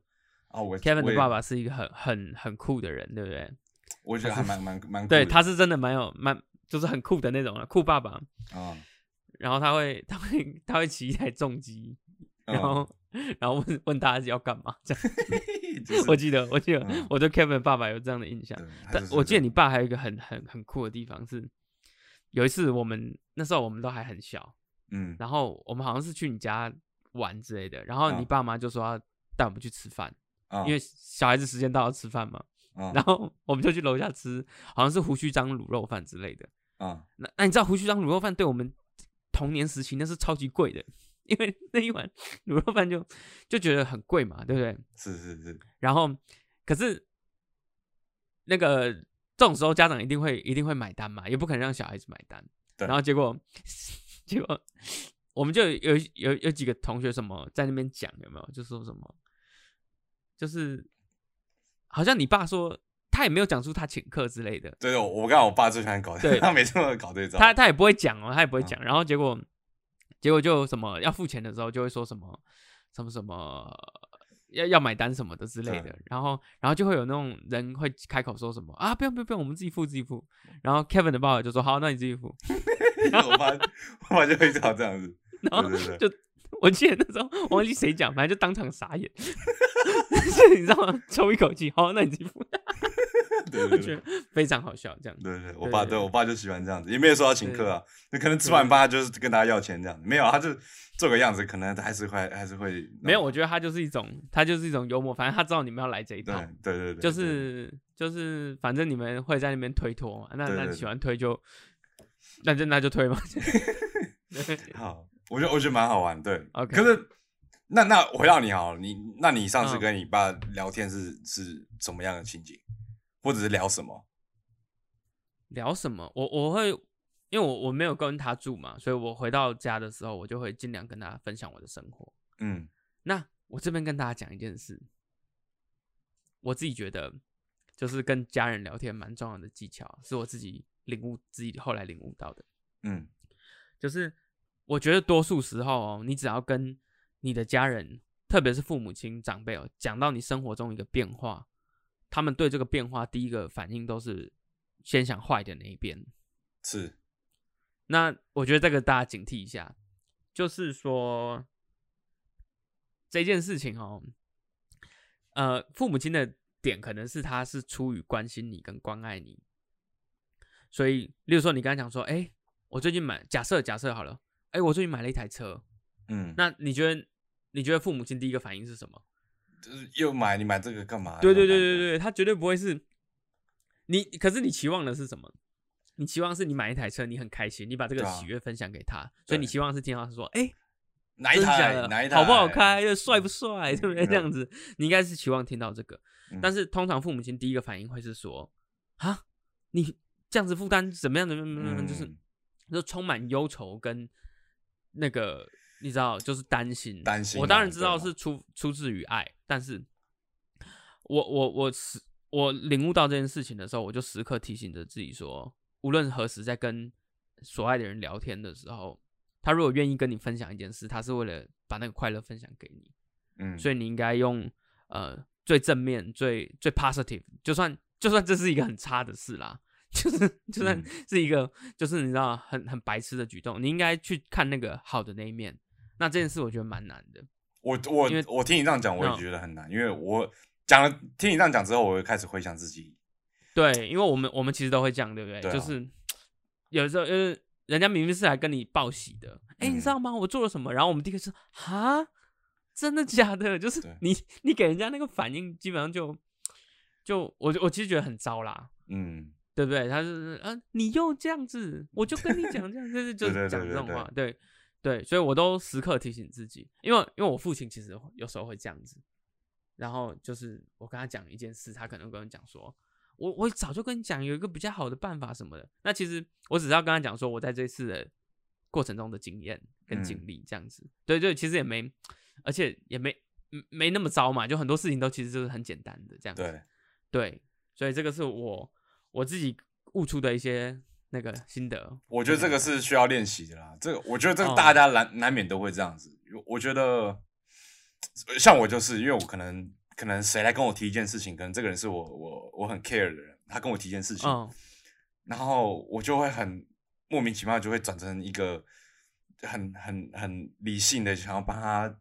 A: 啊，我
B: Kevin 的爸爸是一个很很很酷的人，对不对？
A: 我觉得还蛮蛮蛮
B: 对，他是真的蛮有蛮就是很酷的那种酷爸爸
A: 啊。
B: 然后他会他会他会骑一台重机，然后然后问问大家要干嘛这样。我记得我记得我对 Kevin 爸爸有这样的印象，但我记得你爸还有一个很很很酷的地方是，有一次我们那时候我们都还很小，
A: 嗯，
B: 然后我们好像是去你家玩之类的，然后你爸妈就说要带我们去吃饭。因为小孩子时间到要吃饭嘛，然后我们就去楼下吃，好像是胡须章卤肉饭之类的。
A: 啊，
B: 那那你知道胡须章卤肉饭对我们童年时期那是超级贵的，因为那一碗卤肉饭就就觉得很贵嘛，对不对？
A: 是是是。
B: 然后可是那个这种时候家长一定会一定会买单嘛，也不可能让小孩子买单。然后结果 结果我们就有有有几个同学什么在那边讲有没有？就说什么？就是，好像你爸说他也没有讲出他请客之类的。
A: 对，我我刚我爸最喜欢搞，
B: 对
A: 他每次都搞这招。
B: 他他也不会讲哦，他也不会讲。然后结果结果就什么要付钱的时候就会说什么什么什么要要买单什么的之类的。然后然后就会有那种人会开口说什么啊不用不用不用我们自己付自己付。然后 Kevin 的爸爸就说好那你自己付。
A: 我爸我爸就会这样子，
B: 然后就。我记得那时候忘记谁讲，反正就当场傻眼，你知道吗？抽一口气，好，那你继续。
A: 对
B: 我觉得非常好笑，这样。
A: 对对，我爸对我爸就喜欢这样子，也没有说要请客啊，那可能吃完饭就是跟大家要钱这样，没有，他就做个样子，可能还是会还是会。
B: 没有，我觉得他就是一种，他就是一种幽默，反正他知道你们要来这一套，
A: 对对对，
B: 就是就是，反正你们会在那边推脱嘛，那那喜欢推就，那就那就推嘛。
A: 好。我觉得我觉得蛮好玩，对。
B: OK。
A: 可是，那那回到你好，你那你上次跟你爸聊天是是什么样的情景，或者是聊什么？
B: 聊什么？我我会，因为我我没有跟他住嘛，所以我回到家的时候，我就会尽量跟他分享我的生活。
A: 嗯。
B: 那我这边跟大家讲一件事，我自己觉得就是跟家人聊天蛮重要的技巧，是我自己领悟自己后来领悟到的。
A: 嗯，
B: 就是。我觉得多数时候哦，你只要跟你的家人，特别是父母亲长辈哦，讲到你生活中一个变化，他们对这个变化第一个反应都是先想坏的那一边。
A: 是。
B: 那我觉得这个大家警惕一下，就是说这件事情哦，呃，父母亲的点可能是他是出于关心你跟关爱你，所以，例如说你刚才讲说，哎，我最近买，假设假设好了。哎，我最近买了一台车，
A: 嗯，
B: 那你觉得你觉得父母亲第一个反应是什么？
A: 就是又买，你买这个干嘛？
B: 对对对对对，他绝对不会是你，可是你期望的是什么？你期望是你买一台车，你很开心，你把这个喜悦分享给他，所以你期望是听到他说，哎，
A: 哪一台？哪一台？
B: 好不好开？又帅不帅？对不对？这样子，你应该是期望听到这个，但是通常父母亲第一个反应会是说，啊，你这样子负担怎么样？怎么怎么样？就是就充满忧愁跟。那个你知道，就是担心，
A: 担心。
B: 我当然知道是出出自于爱，但是，我我我时我领悟到这件事情的时候，我就时刻提醒着自己说，无论何时在跟所爱的人聊天的时候，他如果愿意跟你分享一件事，他是为了把那个快乐分享给你，
A: 嗯，
B: 所以你应该用呃最正面、最最 positive，就算就算这是一个很差的事啦。就是 就算是一个，就是你知道很很白痴的举动，你应该去看那个好的那一面。那这件事我觉得蛮难的。
A: 我我我听你这样讲，我也觉得很难，因为我讲了听你这样讲之后，我会开始回想自己。
B: 对，因为我们我们其实都会这样，对不对？就是 有时候就是人家明明是来跟你报喜的，哎，你知道吗？我做了什么？然后我们第一个是啊，真的假的？就是你你给人家那个反应，基本上就就我我其实觉得很糟啦。
A: 嗯。
B: 对不对？他是啊，你又这样子，我就跟你讲这样，就是 就是讲这种话，对对，所以我都时刻提醒自己，因为因为我父亲其实有时候会这样子，然后就是我跟他讲一件事，他可能跟我讲说，我我早就跟你讲有一个比较好的办法什么的，那其实我只是要跟他讲说我在这次的过程中的经验，跟经历这样子。对对，其实也没，而且也没没那么糟嘛，就很多事情都其实就是很简单的这样子。
A: 对
B: 对，所以这个是我我自己悟出的一些那个心得。
A: 我觉得这个是需要练习的啦。这个我觉得这个大家难难免都会这样子。我觉得像我就是因为我可能可能谁来跟我提一件事情，可能这个人是我我我很 care 的人，他跟我提一件事情，然后我就会很莫名其妙就会转成一个很很很理性的，想要帮他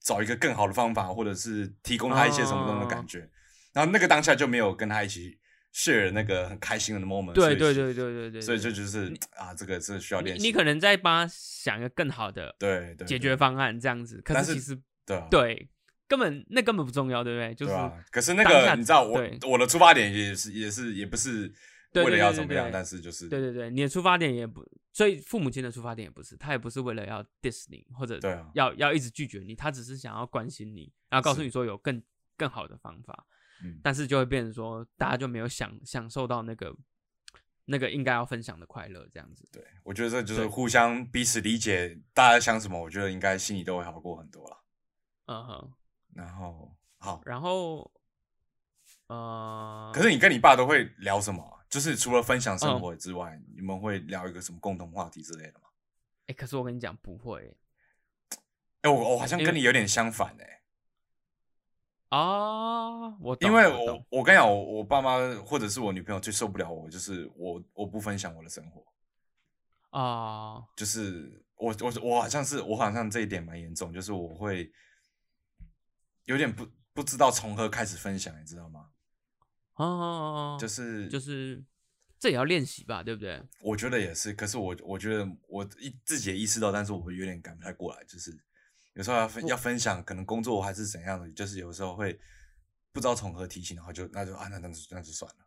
A: 找一个更好的方法，或者是提供他一些什么什么的感觉。然后那个当下就没有跟他一起 share 那个很开心的 moment。
B: 对对对对对对。
A: 所以这就是啊，这个是需要练习。
B: 你可能在帮他想一个更好的
A: 对
B: 解决方案这样子，可是其实
A: 对
B: 对根本那根本不重要，对不对？就是。
A: 可是那个你知道，我我的出发点也是也是也不是为了要怎么样，但是就是
B: 对对对，你的出发点也不，所以父母亲的出发点也不是，他也不是为了要 diss 你或者要要一直拒绝你，他只是想要关心你，然后告诉你说有更更好的方法。但是就会变成说，大家就没有享享受到那个那个应该要分享的快乐，这样子。
A: 对，我觉得这就是互相彼此理解，大家想什么，我觉得应该心里都会好过很多了。
B: 嗯哼。
A: 然后好，
B: 然后呃，
A: 可是你跟你爸都会聊什么？就是除了分享生活之外，你们会聊一个什么共同话题之类的吗？
B: 哎，可是我跟你讲，不会。
A: 哎，我我好像跟你有点相反哎。
B: 啊，我
A: 因为我我跟你讲，我我爸妈或者是我女朋友最受不了我，就是我我不分享我的生活
B: 啊，
A: 就是我我我好像是我好像这一点蛮严重，就是我会有点不不知道从何开始分享，你知道吗？
B: 哦，
A: 就是
B: 就是这也要练习吧，对不对？
A: 我觉得也是，可是我我觉得我一自己也意识到，但是我有点赶不太过来，就是。有时候要分要分享，可能工作还是怎样的，就是有时候会不知道从何提起，然后就那就啊那那就那就算了，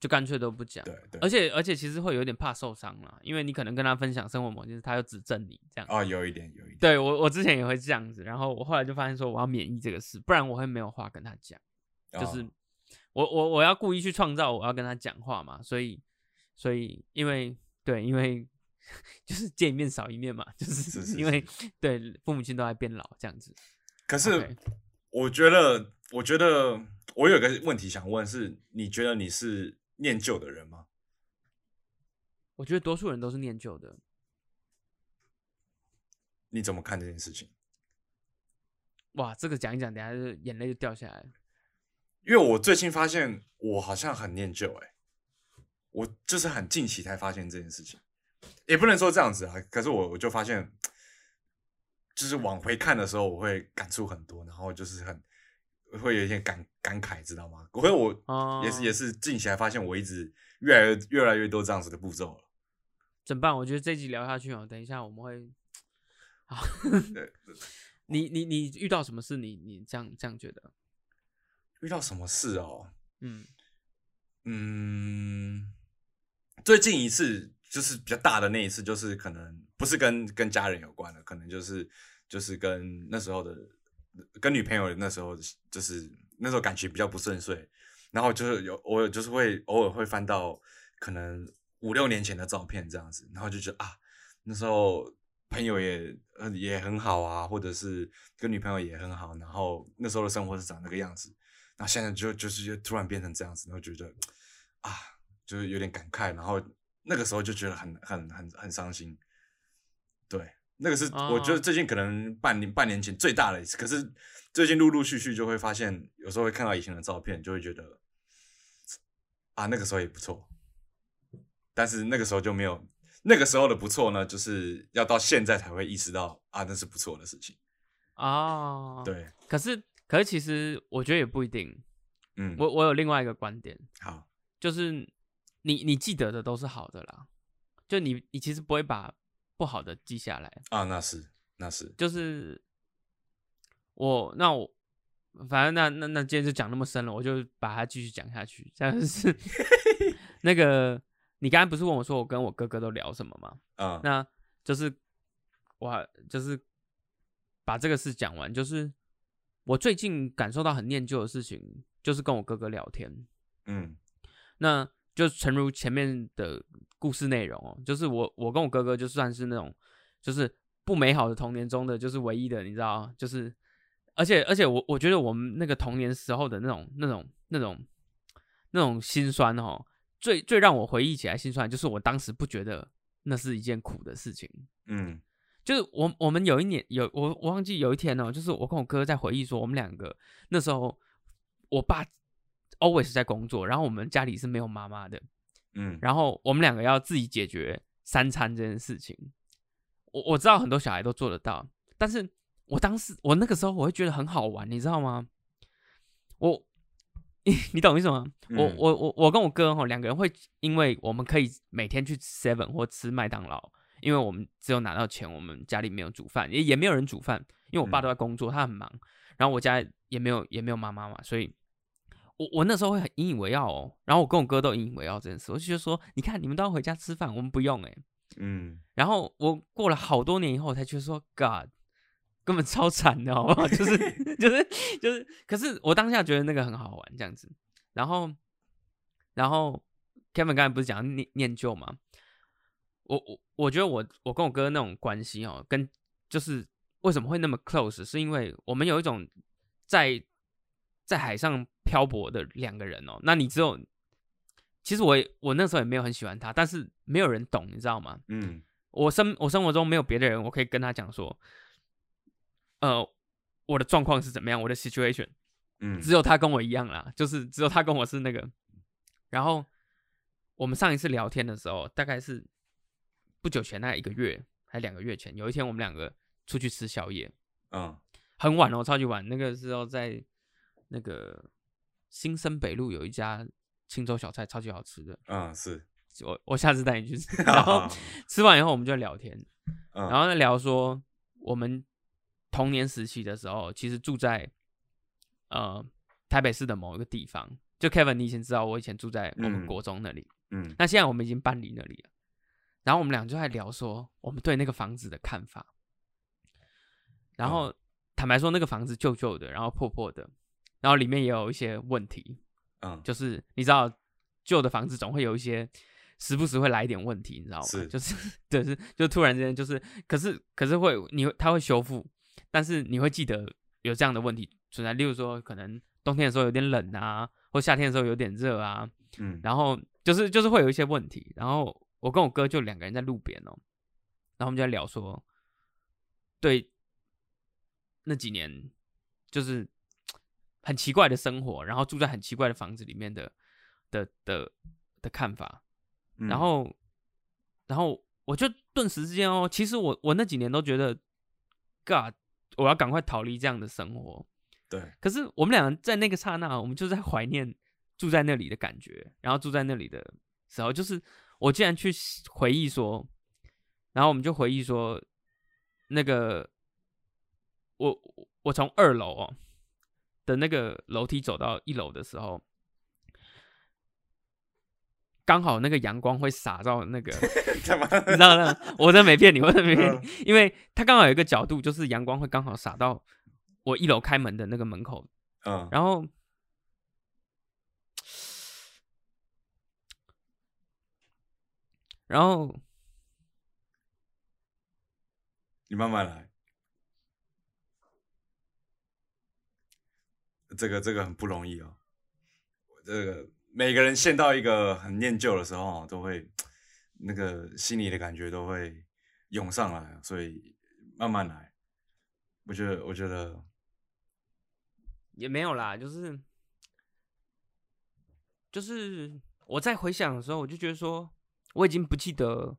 B: 就干脆都不讲。
A: 对对。
B: 而且而且其实会有点怕受伤了，因为你可能跟他分享生活某件事，他又指正你这样。
A: 哦，有一点有一点。
B: 对我我之前也会这样子，然后我后来就发现说我要免疫这个事，不然我会没有话跟他讲。就是我我我要故意去创造我要跟他讲话嘛，所以所以因为对因为。就是见一面少一面嘛，就是 因为对父母亲都在变老这样子。
A: 可是我觉得，我觉得我有个问题想问，是你觉得你是念旧的人吗？
B: 我觉得多数人都是念旧的。
A: 你怎么看这件事情？
B: 哇，这个讲一讲，等下就眼泪就掉下来。
A: 因为我最近发现，我好像很念旧，哎，我就是很近期才发现这件事情。也不能说这样子啊，可是我我就发现，就是往回看的时候，我会感触很多，然后就是很会有一些感感慨，知道吗？可是我也是也是近期来发现，我一直越来越越来越多这样子的步骤了。
B: 怎么办？我觉得这集聊下去哦，等一下我们会好。你你你遇到什么事？你你这样这样觉得？
A: 遇到什么事哦？
B: 嗯
A: 嗯，最近一次。就是比较大的那一次，就是可能不是跟跟家人有关的，可能就是就是跟那时候的跟女朋友那时候就是那时候感情比较不顺遂，然后就是有我就是会偶尔会翻到可能五六年前的照片这样子，然后就觉得啊那时候朋友也也很好啊，或者是跟女朋友也很好，然后那时候的生活是长那个样子，那现在就就是就突然变成这样子，然后觉得啊就是有点感慨，然后。那个时候就觉得很很很很伤心，对，那个是我觉得最近可能半年半年前最大的一次，可是最近陆陆续续就会发现，有时候会看到以前的照片，就会觉得啊，那个时候也不错，但是那个时候就没有那个时候的不错呢，就是要到现在才会意识到啊，那是不错的事情
B: 啊，
A: 对，
B: 可是可是其实我觉得也不一定，
A: 嗯，
B: 我我有另外一个观点，
A: 好，
B: 就是。你你记得的都是好的啦，就你你其实不会把不好的记下来
A: 啊，那是那是，
B: 就是我那我反正那那那今天就讲那么深了，我就把它继续讲下去。但是 那个你刚才不是问我说我跟我哥哥都聊什么吗？
A: 啊，
B: 那就是我就是把这个事讲完，就是我最近感受到很念旧的事情，就是跟我哥哥聊天，
A: 嗯，
B: 那。就诚如前面的故事内容哦，就是我我跟我哥哥就算是那种，就是不美好的童年中的就是唯一的，你知道，就是而且而且我我觉得我们那个童年时候的那种那种那种那种心酸哦，最最让我回忆起来心酸，就是我当时不觉得那是一件苦的事情，
A: 嗯，
B: 就是我我们有一年有我我忘记有一天哦，就是我跟我哥在回忆说，我们两个那时候我爸 always 在工作，然后我们家里是没有妈妈的，
A: 嗯，
B: 然后我们两个要自己解决三餐这件事情。我我知道很多小孩都做得到，但是我当时我那个时候我会觉得很好玩，你知道吗？我你你懂意思吗？我我我我跟我哥哈两个人会，因为我们可以每天去 Seven 或吃麦当劳，因为我们只有拿到钱，我们家里没有煮饭，也也没有人煮饭，因为我爸都在工作，他很忙，然后我家也没有也没有妈妈嘛，所以我我那时候会很引以为傲哦，然后我跟我哥都引以为傲这件事，我就觉得说，你看你们都要回家吃饭，我们不用哎。
A: 嗯，
B: 然后我过了好多年以后，才觉得说，God，根本超惨的，好不好？就是就是就是，可是我当下觉得那个很好玩，这样子。然后，然后 Kevin 刚才不是讲念念旧吗？我我我觉得我我跟我哥那种关系哦，跟就是为什么会那么 close，是因为我们有一种在在海上漂泊的两个人哦。那你只有。其实我我那时候也没有很喜欢他，但是没有人懂，你知道吗？
A: 嗯，
B: 我生我生活中没有别的人，我可以跟他讲说，呃，我的状况是怎么样，我的 situation，
A: 嗯，
B: 只有他跟我一样啦，就是只有他跟我是那个。然后我们上一次聊天的时候，大概是不久前，大概一个月还两个月前，有一天我们两个出去吃宵夜，
A: 嗯，
B: 很晚哦，超级晚，那个时候在那个新生北路有一家。青州小菜超级好吃的，
A: 嗯，是
B: 我我下次带你去吃。然后 吃完以后，我们就聊天，嗯然后呢聊说我们童年时期的时候，其实住在呃台北市的某一个地方。就 Kevin，你以前知道我以前住在我们国中那里，
A: 嗯，
B: 那现在我们已经搬离那里了。然后我们俩就在聊说我们对那个房子的看法。然后坦白说，那个房子旧旧的，然后破破的，然后里面也有一些问题。
A: 嗯，
B: 就是你知道，旧的房子总会有一些时不时会来一点问题，你知道吗？
A: 是，
B: 就是，就是就突然之间就是，可是可是会你会它会修复，但是你会记得有这样的问题存在，例如说可能冬天的时候有点冷啊，或夏天的时候有点热啊，
A: 嗯，
B: 然后就是就是会有一些问题，然后我跟我哥就两个人在路边哦，然后我们就在聊说，对，那几年就是。很奇怪的生活，然后住在很奇怪的房子里面的的的的看法，然后然后我就顿时之间哦，其实我我那几年都觉得，God，我要赶快逃离这样的生活。
A: 对，
B: 可是我们两个在那个刹那，我们就在怀念住在那里的感觉，然后住在那里的时候，就是我竟然去回忆说，然后我们就回忆说，那个我我从二楼哦。的那个楼梯走到一楼的时候，刚好那个阳光会洒到那个 你知道吗？我真没骗你，我真没骗你，因为它刚好有一个角度，就是阳光会刚好洒到我一楼开门的那个门口，
A: 嗯，
B: 然后，然后
A: 你慢慢来。这个这个很不容易哦，这个每个人陷到一个很念旧的时候，都会那个心里的感觉都会涌上来，所以慢慢来。我觉得，我觉得
B: 也没有啦，就是就是我在回想的时候，我就觉得说，我已经不记得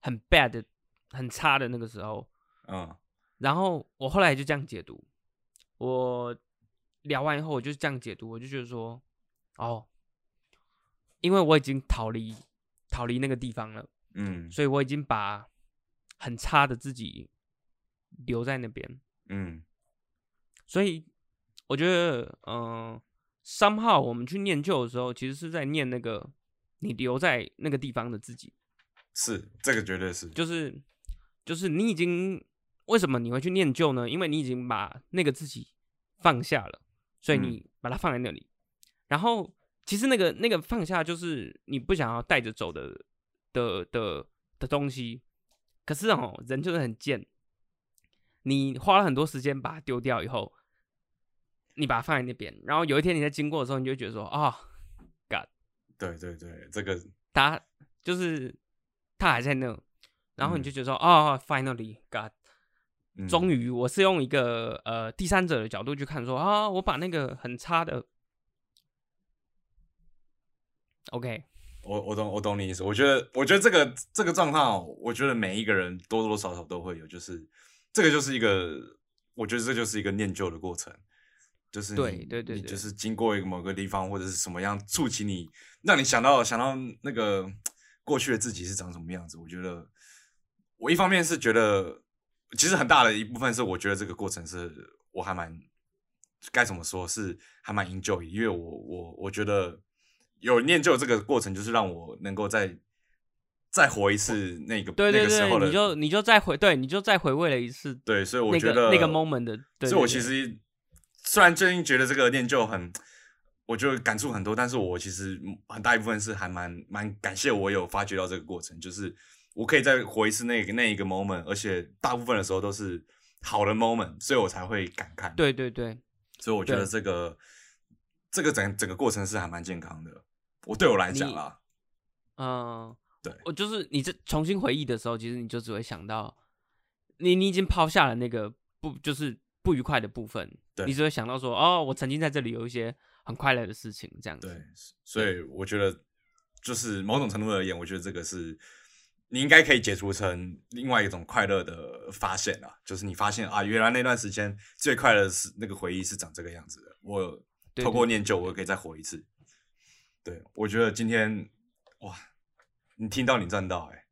B: 很 bad、很差的那个时候，
A: 嗯，
B: 然后我后来就这样解读，我。聊完以后，我就这样解读，我就觉得说，哦，因为我已经逃离逃离那个地方了，
A: 嗯，
B: 所以我已经把很差的自己留在那边，
A: 嗯，
B: 所以我觉得，嗯，三号我们去念旧的时候，其实是在念那个你留在那个地方的自己，
A: 是这个绝对是，
B: 就是就是你已经为什么你会去念旧呢？因为你已经把那个自己放下了。所以你把它放在那里，然后其实那个那个放下就是你不想要带着走的的的的东西。可是哦，人就是很贱，你花了很多时间把它丢掉以后，你把它放在那边，然后有一天你在经过的时候，你就觉得说啊，God，
A: 对对对，这个。
B: 它就是它还在那，然后你就觉得说啊，Finally God，终于我是用一个呃第三者的角度去看说啊，我把那个很差的，OK。
A: 我我懂我懂你意思，我觉得我觉得这个这个状况，我觉得每一个人多多少少都会有，就是这个就是一个，我觉得这就是一个念旧的过程，就是
B: 对对对，
A: 就是经过一个某个地方或者是什么样触起你，让你想到想到那个过去的自己是长什么样子。我觉得我一方面是觉得，其实很大的一部分是我觉得这个过程是我还蛮该怎么说是还蛮 enjoy，因为我我我觉得。有念旧这个过程，就是让我能够再再活一次那个
B: 对对
A: 对，
B: 你就你就再回对，你就再回味了一次
A: 对，所以我觉得
B: 那个 moment 的，
A: 所以我其实虽然最近觉得这个念旧很，我就感触很多，但是我其实很大一部分是还蛮蛮感谢我有发掘到这个过程，就是我可以再活一次那个那一个 moment，而且大部分的时候都是好的 moment，所以我才会感慨。
B: 对对对，
A: 所以我觉得这个这个整整个过程是还蛮健康的。我对我来讲啦，
B: 嗯，
A: 对
B: 我就是你这重新回忆的时候，其实你就只会想到，你你已经抛下了那个不就是不愉快的部分，你只会想到说，哦，我曾经在这里有一些很快乐的事情，这样子。
A: 对，所以我觉得就是某种程度而言，我觉得这个是你应该可以解除成另外一种快乐的发现啊，就是你发现啊，原来那段时间最快乐是那个回忆是长这个样子的，我透过念旧，我可以再活一次。对，我觉得今天哇，你听到你赚到哎，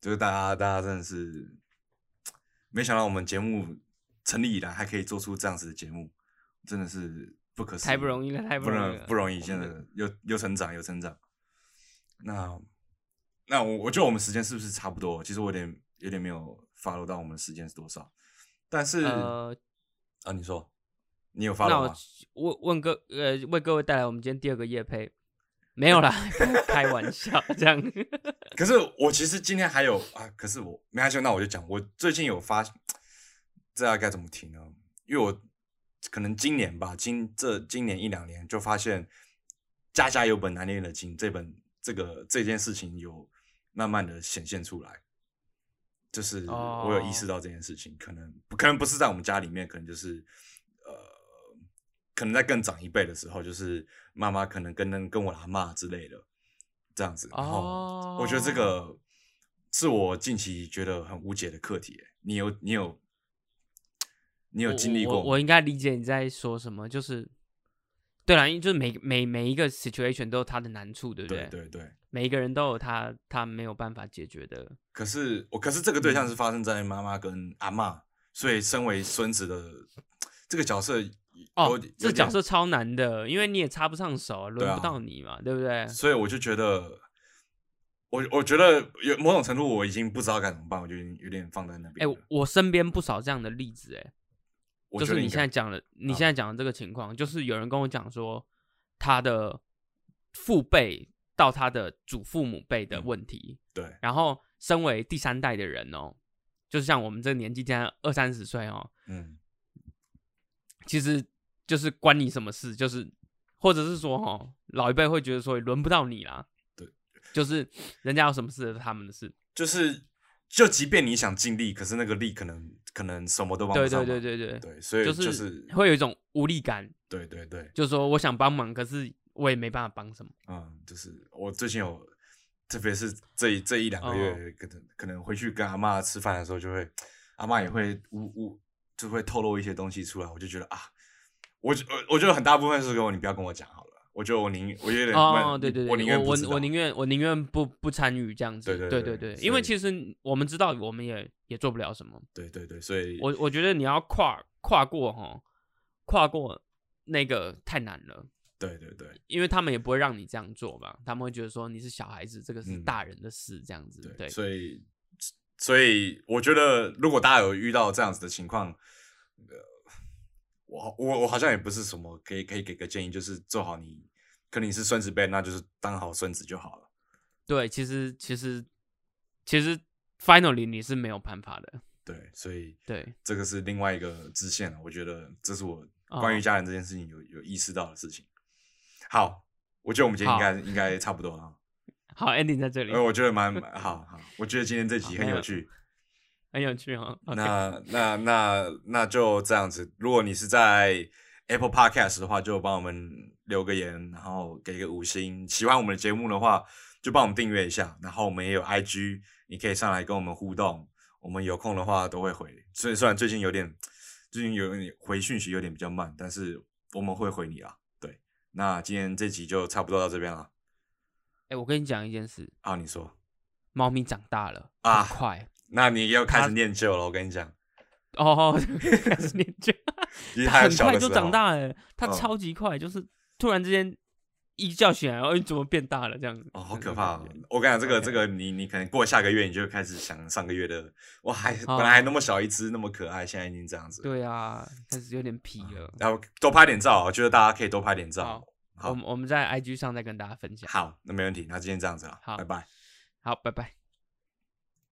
A: 就是大家大家真的是没想到我们节目成立以来还可以做出这样子的节目，真的是不可思议，
B: 太不容易了，太不容易了，
A: 不容易。现在又又成长，又成长。那那我我觉得我们时间是不是差不多？其实我有点有点没有 follow 到我们的时间是多少，但是呃啊，你说你有 follow 吗？
B: 问问各呃为各位带来我们今天第二个夜配。没有啦，开玩笑这样。
A: 可是我其实今天还有啊，可是我没关系，那我就讲，我最近有发，这要该怎么提呢？因为我可能今年吧，今这今年一两年就发现《家家有本难念的经》这本这个这件事情有慢慢的显现出来，就是我有意识到这件事情，可能可能不是在我们家里面，可能就是呃。可能在更长一辈的时候，就是妈妈可能跟跟我阿妈之类的这样子，然后我觉得这个是我近期觉得很无解的课题。你有你有你有经历过？
B: 我应该理解你在说什么，就是对了，因为就是每每每一个 situation 都有它的难处，对不对？
A: 对对，
B: 每一个人都有他他没有办法解决的。
A: 可是我可是这个对象是发生在妈妈跟阿妈，所以身为孙子的这个角色。
B: 哦，这角色超难的，因为你也插不上手，轮不到你嘛，对不对？
A: 所以我就觉得，我我觉得有某种程度，我已经不知道该怎么办，我就有点放在那边。
B: 哎，我身边不少这样的例子，哎，就是你现在讲的，你现在讲的这个情况，就是有人跟我讲说，他的父辈到他的祖父母辈的问题，
A: 对，
B: 然后身为第三代的人哦，就是像我们这个年纪，现在二三十岁哦，嗯。其实就是关你什么事，就是或者是说哈，老一辈会觉得说轮不到你啦。
A: 对，
B: 就是人家有什么事是他们的事。
A: 就是就即便你想尽力，可是那个力可能可能什么都帮不
B: 上。对对对对
A: 对对，所以
B: 就是会有一种无力感。
A: 对对对，
B: 就是说我想帮忙，可是我也没办法帮什么。
A: 嗯，就是我最近有，特别是这一这一两个月，可能可能回去跟阿妈吃饭的时候，就会阿妈也会呜呜。就会透露一些东西出来，我就觉得啊，我我我觉得很大部分是跟我你不要跟我讲好了，我觉得我宁我有点
B: 哦对对对，
A: 我宁愿
B: 我我宁愿我宁愿不不参与这样子，
A: 对
B: 对对对，因为其实我们知道我们也也做不了什么，
A: 对对对，所以
B: 我我觉得你要跨跨过哈，跨过那个太难了，
A: 对对对，
B: 因为他们也不会让你这样做嘛，他们会觉得说你是小孩子，这个是大人的事这样子，对，
A: 所以。所以我觉得，如果大家有遇到这样子的情况，呃，我我我好像也不是什么可以可以给个建议，就是做好你，可能你是孙子辈，那就是当好孙子就好了。
B: 对，其实其实其实，finally 你是没有办法的。
A: 对，所以
B: 对
A: 这个是另外一个支线了。我觉得这是我关于家人这件事情有有意识到的事情。好，我觉得我们今天应该应该差不多了。
B: 好，ending 在这里。
A: 呃，我觉得蛮好好，我觉得今天这集很有趣，
B: 很有趣哈。
A: 那那那那就这样子。如果你是在 Apple Podcast 的话，就帮我们留个言，然后给个五星。喜欢我们的节目的话，就帮我们订阅一下。然后我们也有 IG，你可以上来跟我们互动。我们有空的话都会回。虽虽然最近有点，最近有点回讯息有点比较慢，但是我们会回你啊。对，那今天这集就差不多到这边了。
B: 哎，我跟你讲一件事
A: 啊，你说，
B: 猫咪长大了啊，快，
A: 那你又开始念旧了。我跟你讲，
B: 哦，开始念旧，很快就长大了，它超级快，就是突然之间一觉醒来，哦，你怎么变大了这样子？
A: 哦，好可怕！我跟你讲，这个这个，你你可能过下个月，你就开始想上个月的，哇，还本来还那么小一只，那么可爱，现在已经这样子。
B: 对啊，开始有点皮了。
A: 然后多拍点照，我觉得大家可以多拍点照。
B: 好我们我们在 IG 上再跟大家分享。
A: 好，那没问题。那今天这样子了，好，拜拜。
B: 好，拜拜。